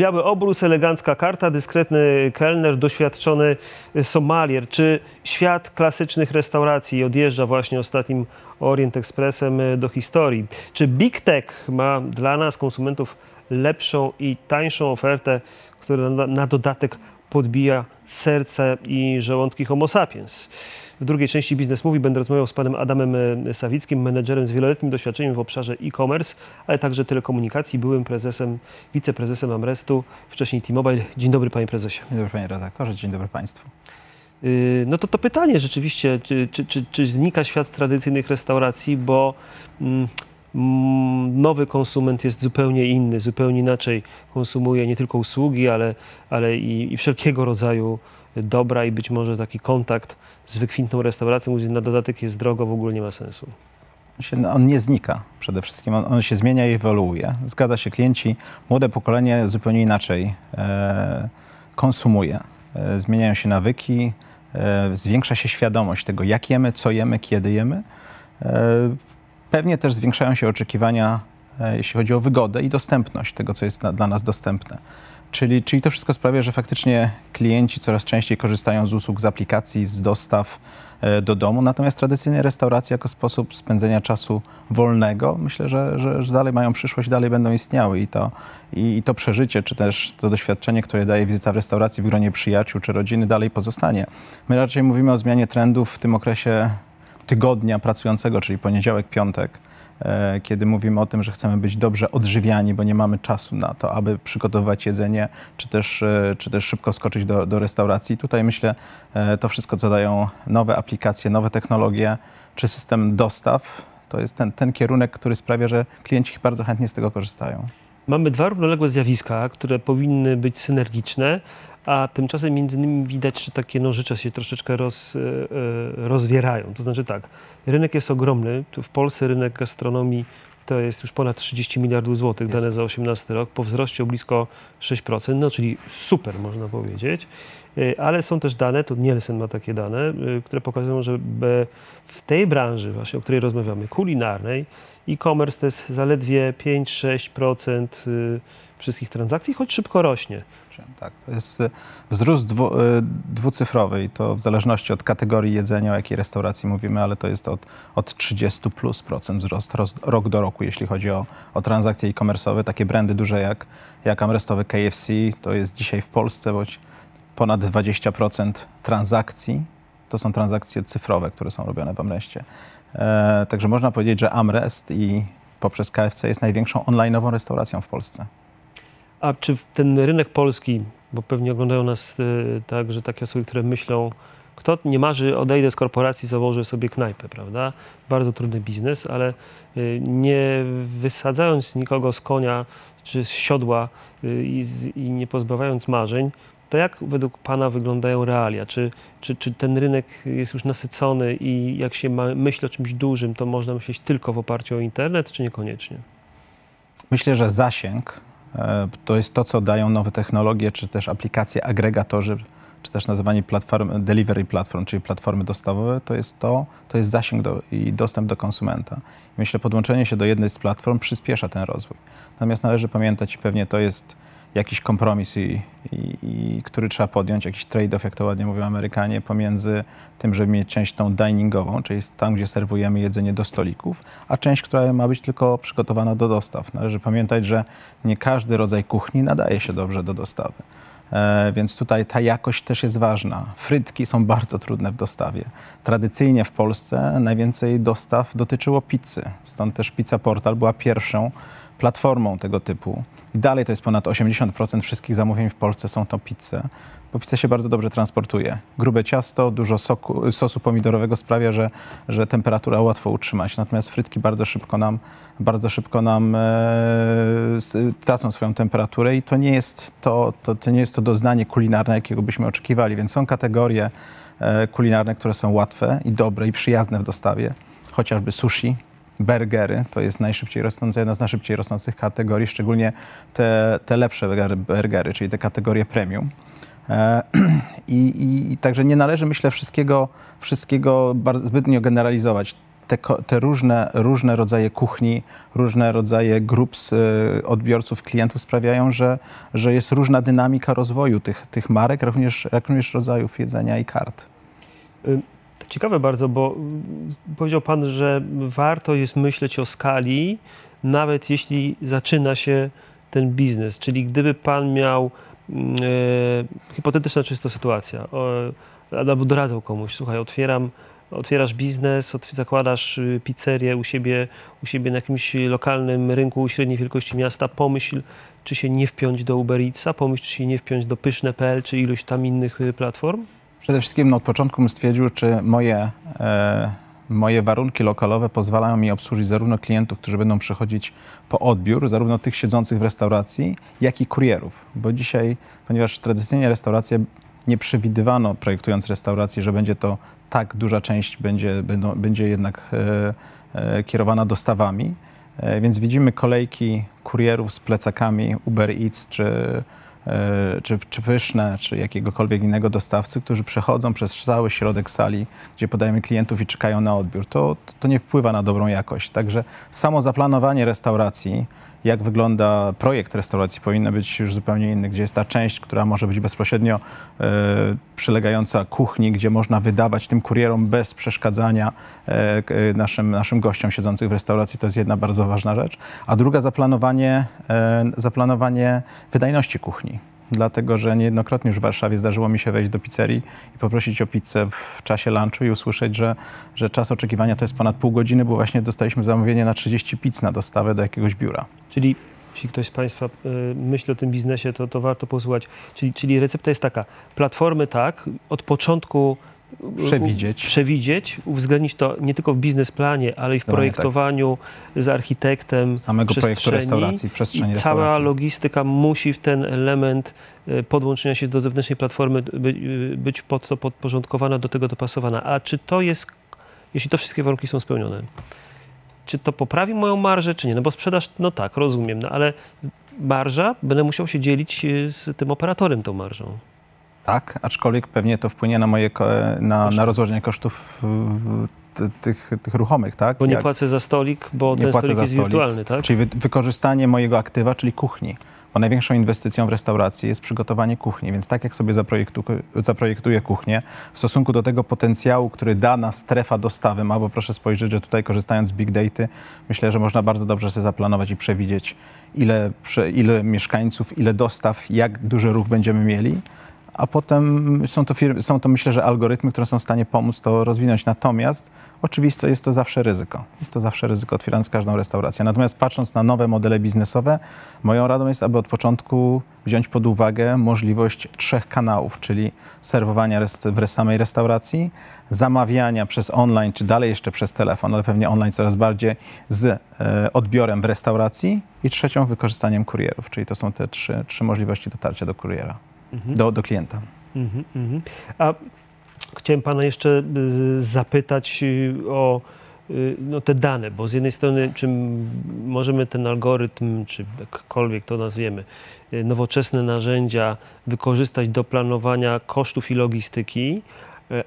Biały obrus, elegancka karta, dyskretny kelner, doświadczony somalier. Czy świat klasycznych restauracji odjeżdża właśnie ostatnim Orient Expressem do historii? Czy Big Tech ma dla nas, konsumentów, lepszą i tańszą ofertę, która na, na dodatek podbija serce i żołądki homo sapiens? W drugiej części Biznes Mówi będę rozmawiał z panem Adamem e, Sawickim, menedżerem z wieloletnim doświadczeniem w obszarze e-commerce, ale także telekomunikacji, byłym prezesem, wiceprezesem Amrestu, wcześniej T-Mobile. Dzień dobry panie prezesie. Dzień dobry panie redaktorze, dzień dobry państwu. Y, no to to pytanie rzeczywiście, czy, czy, czy, czy znika świat tradycyjnych restauracji, bo mm, mm, nowy konsument jest zupełnie inny, zupełnie inaczej konsumuje nie tylko usługi, ale, ale i, i wszelkiego rodzaju dobra i być może taki kontakt z wykwintną restauracją, gdzie na dodatek jest drogo, w ogóle nie ma sensu. On nie znika przede wszystkim, on, on, się zmienia i ewoluuje. Zgadza się, klienci, młode pokolenie zupełnie inaczej e, konsumuje. E, zmieniają się nawyki, e, zwiększa się świadomość tego, jak jemy, co jemy, kiedy jemy. Pewnie też zwiększają się oczekiwania, e, jeśli chodzi o wygodę i dostępność tego, co jest dla nas dostępne. Czyli, czyli to wszystko sprawia, że faktycznie klienci coraz częściej korzystają z usług, z aplikacji, z dostaw e, do domu. Natomiast tradycyjnie restauracje jako sposób spędzenia czasu wolnego, myślę, że, że, że dalej mają przyszłość, dalej będą istniały i to, i, i, to przeżycie, czy też to doświadczenie, które daje wizyta w restauracji w gronie przyjaciół czy rodziny, dalej pozostanie. My raczej mówimy o zmianie trendów w tym okresie tygodnia pracującego, czyli poniedziałek, piątek E, kiedy mówimy o tym, że chcemy być dobrze odżywiani, bo nie mamy czasu na to, aby przygotowywać jedzenie, czy też, e, czy też szybko skoczyć do, do restauracji. Tutaj myślę, e, to wszystko, co dają nowe aplikacje, nowe technologie, czy system dostaw, to jest ten, ten kierunek, który sprawia, że klienci bardzo chętnie z tego korzystają. Mamy dwa równoległe zjawiska, które powinny być synergiczne, a tymczasem między nimi widać, że takie nożycze się troszeczkę roz, rozwierają. To znaczy tak, Rynek jest ogromny. Tu w Polsce rynek gastronomii to jest już ponad 30 miliardów złotych, jest. dane za 18 rok, po wzroście o blisko 6%, no czyli super można powiedzieć. Y, ale są też dane, to Nielsen ma takie dane, które pokazują, że w tej branży właśnie, o której rozmawiamy, kulinarnej, e-commerce to jest zaledwie 5-6% wszystkich transakcji, choć szybko rośnie. Tak, to jest e, wzrost dwu, e, dwucyfrowy i to w zależności od kategorii jedzenia, o jakiej restauracji mówimy, ale to jest od, od 30 plus procent wzrost roz, rok do roku, jeśli chodzi o, o transakcje e-commerce'owe. Takie brandy duże jak, jak Amrestowy KFC, to jest dzisiaj w Polsce ponad 20% transakcji. To są transakcje cyfrowe, które są robione w Amrestie. E, także można powiedzieć, że Amrest i poprzez KFC jest największą online'ową restauracją w Polsce. A czy ten rynek polski, bo pewnie oglądają nas y, także takie osoby, które myślą, kto nie marzy, odejdę z korporacji, założę sobie knajpę, prawda? Bardzo trudny biznes, ale y, nie wysadzając nikogo z konia czy z siodła y, i, i nie pozbawiając marzeń, to jak według Pana wyglądają realia? Czy, czy, czy ten rynek jest już nasycony i jak się ma, myśli o czymś dużym, to można myśleć tylko w oparciu o internet, czy niekoniecznie? Myślę, że zasięg to jest to, co dają nowe technologie, czy też aplikacje, agregatorzy, czy też nazywanie platform, delivery platform, czyli platformy dostawowe, to jest to, to jest zasięg do, i dostęp do konsumenta. Myślę, podłączenie się do jednej z platform przyspiesza ten rozwój. Natomiast należy pamiętać, i pewnie to jest jakiś kompromis, i, i, i który trzeba podjąć, jakiś trade-off, jak to ładnie mówią Amerykanie, pomiędzy tym, żeby mieć część tą diningową, czyli tam, gdzie serwujemy jedzenie do stolików, a część, która ma być tylko przygotowana do dostaw. Należy pamiętać, że nie każdy rodzaj kuchni nadaje się dobrze do dostawy. E, więc tutaj ta jakość też jest ważna. Frytki są bardzo trudne w dostawie. Tradycyjnie w Polsce najwięcej dostaw dotyczyło pizzy. Stąd też Pizza Portal była pierwszą platformą tego typu. I dalej to jest ponad 80% wszystkich zamówień w Polsce są to pizze, bo pizza się bardzo dobrze transportuje. Grube ciasto, dużo soku, sosu pomidorowego sprawia, że, że temperatura łatwo utrzymać. Natomiast frytki bardzo szybko nam, bardzo szybko nam e, tracą swoją temperaturę i to nie, jest to, to, to nie jest to doznanie kulinarne, jakiego byśmy oczekiwali. Więc są kategorie e, kulinarne, które są łatwe i dobre i przyjazne w dostawie, chociażby sushi, burgery. To jest najszybciej rosnąca, jedna z najszybciej rosnących kategorii, szczególnie te, te lepsze burgery, czyli te kategorie premium. E, I, i, I, także nie należy, myślę, wszystkiego, wszystkiego bardzo, zbytnio generalizować. te, te, różne, różne rodzaje kuchni, różne rodzaje grup odbiorców, klientów sprawiają, że, że jest różna dynamika rozwoju tych, tych marek, również, również rodzajów jedzenia i kart. Y, ciekawe bardzo, bo powiedział Pan, że warto jest myśleć o skali, nawet jeśli zaczyna się ten biznes. Czyli gdyby Pan miał, e, hipotetyczna czysto sytuacja, e, albo doradzał komuś, słuchaj, otwieram otwierasz biznes, zakładasz y, pizzerię u siebie, u siebie na jakimś lokalnym rynku średniej wielkości miasta, pomyśl, czy się nie wpiąć do Uber Eatsa, pomyśl, czy się nie wpiąć do Pyszne.pl, czy iluś tam innych y, platform? Przede wszystkim no, od początku stwierdził, czy moje, e, moje warunki lokalowe pozwalają mi obsłużyć zarówno klientów, którzy będą przychodzić po odbiór, zarówno tych siedzących w restauracji, jak i kurierów. Bo dzisiaj, ponieważ tradycyjnie restauracje nie przewidywano, projektując restaurację, że będzie to tak duża część będzie, będą, będzie jednak e, e, kierowana dostawami. E, więc widzimy kolejki kurierów z plecakami Uber Eats czy, czy, czy Pyszne, czy jakiegokolwiek innego dostawcy, którzy przechodzą przez cały środek sali, gdzie podajemy klientów i czekają na odbiór. To, to nie wpływa na dobrą jakość. Także samo zaplanowanie restauracji, jak wygląda projekt restauracji, powinno być już zupełnie inny, gdzie jest ta część, która może być bezpośrednio e, przylegająca kuchni, gdzie można wydawać tym kurierom bez przeszkadzania e, e, naszym, naszym gościom siedzących w restauracji. To jest jedna bardzo ważna rzecz. A druga zaplanowanie, e, zaplanowanie wydajności kuchni dlatego że niejednokrotnie już w Warszawie zdarzyło mi się wejść do pizzerii i poprosić o pizzę w czasie lunchu i usłyszeć, że, że czas oczekiwania to jest ponad pół godziny, bo właśnie dostaliśmy zamówienie na 30 pizz na dostawę do jakiegoś biura. Czyli jeśli ktoś z Państwa y, myśli o tym biznesie, to, to warto posłuchać. Czyli, czyli recepta jest taka, platformy tak, od początku przewidzieć. przewidzieć, uwzględnić to nie tylko w biznesplanie, ale i w projektowaniu tak. z architektem samego projektu restauracji, przestrzeni restauracji. Cała logistyka musi w ten element e, podłączenia się do zewnętrznej platformy e, być pod to podporządkowana, do tego dopasowana. A czy to jest, jeśli to wszystkie warunki są spełnione, czy to poprawi moją marżę, czy nie? No bo sprzedaż, no tak, rozumiem, no ale marża, będę musiał się dzielić e, z tym operatorem tą marżą. Tak, aczkolwiek pewnie to wpłynie na moje, na, na rozłożenie kosztów tych, tych ruchomych, tak? Bo nie Jak, płacę za stolik, bo nie ten stolik jest stolik, wirtualny, tak? Czyli wy, wykorzystanie mojego aktywa, czyli kuchni. Bo największą inwestycją w restauracji jest przygotowanie kuchni, więc tak jak sobie zaprojektu, zaprojektuję kuchnię, w stosunku do tego potencjału, który dana strefa dostawy ma, bo proszę spojrzeć, że tutaj korzystając z big data, myślę, że można bardzo dobrze sobie zaplanować i przewidzieć, ile, ile mieszkańców, ile dostaw, jak duży ruch będziemy mieli a potem są to, firmy, są to myślę, że algorytmy, które są w stanie pomóc to rozwinąć. Natomiast oczywiście jest to zawsze ryzyko. Jest to zawsze ryzyko otwierając każdą restaurację. Natomiast patrząc na nowe modele biznesowe, moją radą jest, aby od początku wziąć pod uwagę możliwość trzech kanałów, czyli serwowania w samej restauracji, zamawiania przez online, czy dalej jeszcze przez telefon, ale pewnie online coraz bardziej, z e, odbiorem w restauracji i trzecią wykorzystaniem kurierów, czyli to są te trzy, trzy możliwości dotarcia do kuriera mhm. do, do klienta. Mhm, mhm. A chciałem Pana jeszcze y, zapytać y, o y, no, te dane, bo z jednej strony, czy możemy ten algorytm, czy jakkolwiek to nazwiemy, nowoczesne narzędzia wykorzystać do planowania kosztów i logistyki,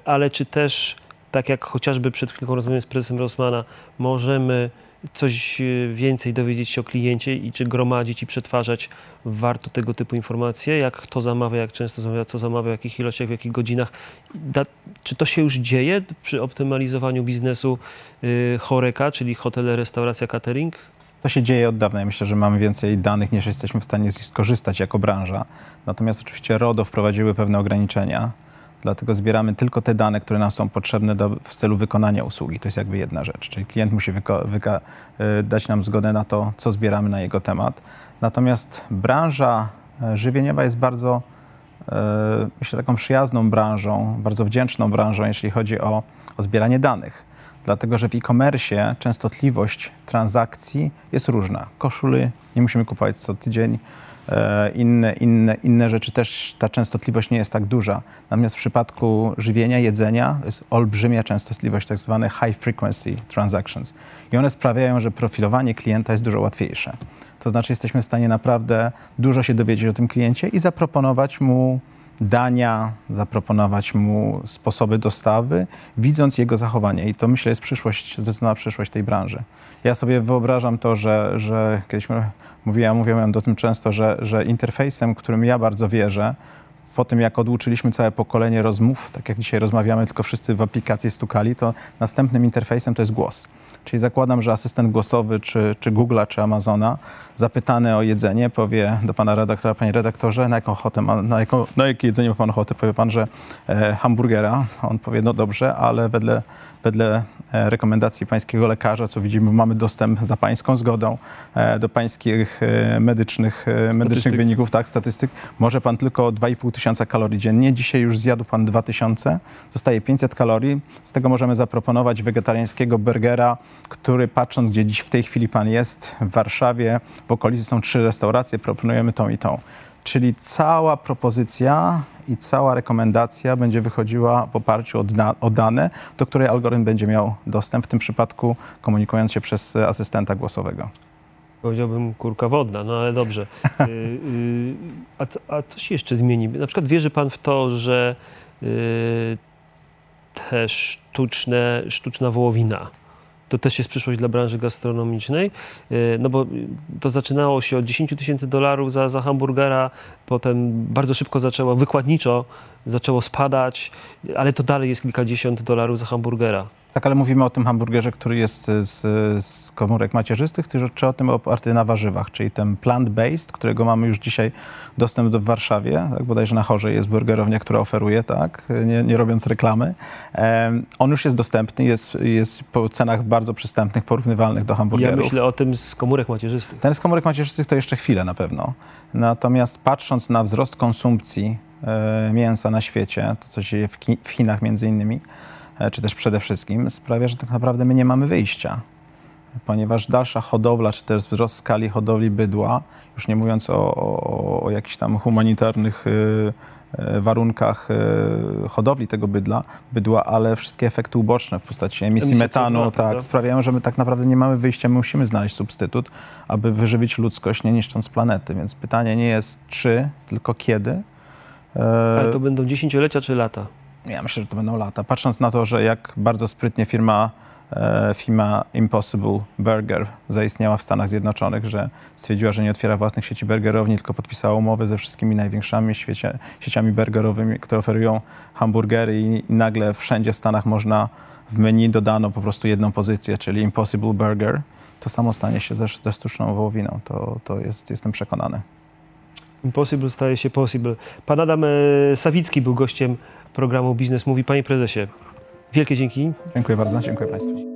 ale czy też, tak jak chociażby przed chwilą rozmawiałem z prezesem Rossmana, możemy coś e, więcej dowiedzieć się o kliencie i czy gromadzić i przetwarzać warto tego typu informacje, jak kto zamawia, jak często zamawia, co zamawia, w jakich ilościach, w jakich godzinach. Da, czy to się już dzieje przy optymalizowaniu biznesu y, choreka, czyli hotele, restauracja, catering? To się dzieje od dawna. Ja myślę, że mamy więcej danych niż jesteśmy w stanie z nich skorzystać jako branża. Natomiast oczywiście RODO wprowadziły pewne ograniczenia Dlatego zbieramy tylko te dane, które nam są potrzebne do, w celu wykonania usługi. To jest jakby jedna rzecz. Czyli klient musi y, dać nam zgodę na to, co zbieramy na jego temat. Natomiast branża e, żywieniowa jest bardzo, e, myślę, taką przyjazną branżą, bardzo wdzięczną branżą, jeśli chodzi o, o zbieranie danych. Dlatego, że w e-commerce częstotliwość transakcji jest różna. Koszuli nie musimy kupować co tydzień, inne, inne, inne rzeczy też ta częstotliwość nie jest tak duża. Natomiast w przypadku żywienia, jedzenia jest olbrzymia częstotliwość, tak zwane high frequency transactions. I one sprawiają, że profilowanie klienta jest dużo łatwiejsze. To znaczy jesteśmy w stanie naprawdę dużo się dowiedzieć o tym kliencie i zaproponować mu dania, zaproponować mu sposoby dostawy, widząc jego zachowanie. I to myślę jest przyszłość, zdecydowana przyszłość tej branży. Ja sobie wyobrażam to, że, że kiedyś mówiłem, mówiłem o tym często, że, że interfejsem, którym ja bardzo wierzę, po tym jak oduczyliśmy całe pokolenie rozmów, tak jak dzisiaj rozmawiamy, tylko wszyscy w aplikacji stukali, to następnym interfejsem to jest głos. Czyli zakładam, że asystent głosowy czy, czy Google'a, czy Amazona, zapytany o jedzenie, powie do pana redaktora, panie redaktorze, na jaką ochotę ma, na, jaką, na jakie jedzenie ma pan ochotę? Powie pan, że e, hamburgera. On powie, no dobrze, ale wedle, wedle e, rekomendacji pańskiego lekarza, co widzimy, mamy dostęp za pańską zgodą e, do pańskich e, medycznych, medycznych wyników, tak, statystyk. Może pan tylko 2,5 tysiąca kalorii dziennie. Dzisiaj już zjadł pan 2000, zostaje 500 kalorii. Z tego możemy zaproponować wegetariańskiego burgera, który patrząc, gdzie dziś w tej chwili pan jest, w Warszawie, w okolicy są trzy restauracje, proponujemy tą i tą. Czyli cała propozycja i cała rekomendacja będzie wychodziła w oparciu o, da, o, dane, do której algorytm będzie miał dostęp, w tym przypadku komunikując się przez asystenta głosowego. Powiedziałbym kurka wodna, no ale dobrze. Y, y, a, a co się jeszcze zmieni? Na przykład wierzy Pan w to, że y, te sztuczne, sztuczna wołowina, to też jest przyszłość dla branży gastronomicznej, no bo to zaczynało się od 10 tysięcy dolarów za, za hamburgera, potem bardzo szybko zaczęło, wykładniczo zaczęło spadać, ale to dalej jest kilkadziesiąt dolarów za hamburgera. Tak, ale mówimy o tym hamburgerze, który jest z, z komórek macierzystych, czy o tym oparty na warzywach, czyli ten plant-based, którego mamy już dzisiaj dostęp do w Warszawie, tak, bodajże na Chorze jest burgerownia, która oferuje, tak, nie, nie robiąc reklamy. Um, on już jest dostępny, jest, jest po cenach bardzo przystępnych, porównywalnych do hamburgerów. Ja myślę o tym z komórek macierzystych. Ten z komórek macierzystych to jeszcze chwilę na pewno. Natomiast patrząc na wzrost konsumpcji e, mięsa na świecie, to co się dzieje w, w Chinach między innymi, E, czy też przede wszystkim, sprawia, że tak naprawdę my nie mamy wyjścia. Ponieważ dalsza hodowla, czy też wzrost skali hodowli bydła, już nie mówiąc o, o, o jakichś tam humanitarnych y, y, warunkach y, hodowli tego bydla, bydła, ale wszystkie efekty uboczne w postaci emisji Emisja metanu tak, sprawiają, że my tak naprawdę nie mamy wyjścia, my musimy znaleźć substytut, aby wyżywić ludzkość, nie niszcząc planety. Więc pytanie nie jest czy, tylko kiedy. Ale to będą dziesięciolecia czy lata? Ja myślę, że to będą lata. Patrząc na to, że jak bardzo sprytnie firma, e, firma Impossible Burger zaistniała w Stanach Zjednoczonych, że stwierdziła, że nie otwiera własnych sieci burgerowni, tylko podpisała umowy ze wszystkimi największymi świecie, sieciami burgerowymi, które oferują hamburgery i, i nagle wszędzie w Stanach można w menu dodano po prostu jedną pozycję, czyli Impossible Burger. To samo stanie się ze, ze sztuczną wołowiną. To, to jest, jestem przekonany. Impossible staje się possible. Pan Adam e, Sawicki był gościem programu Biznes Mówi. Panie prezesie, wielkie dzięki. Dziękuję bardzo, dziękuję Państwu.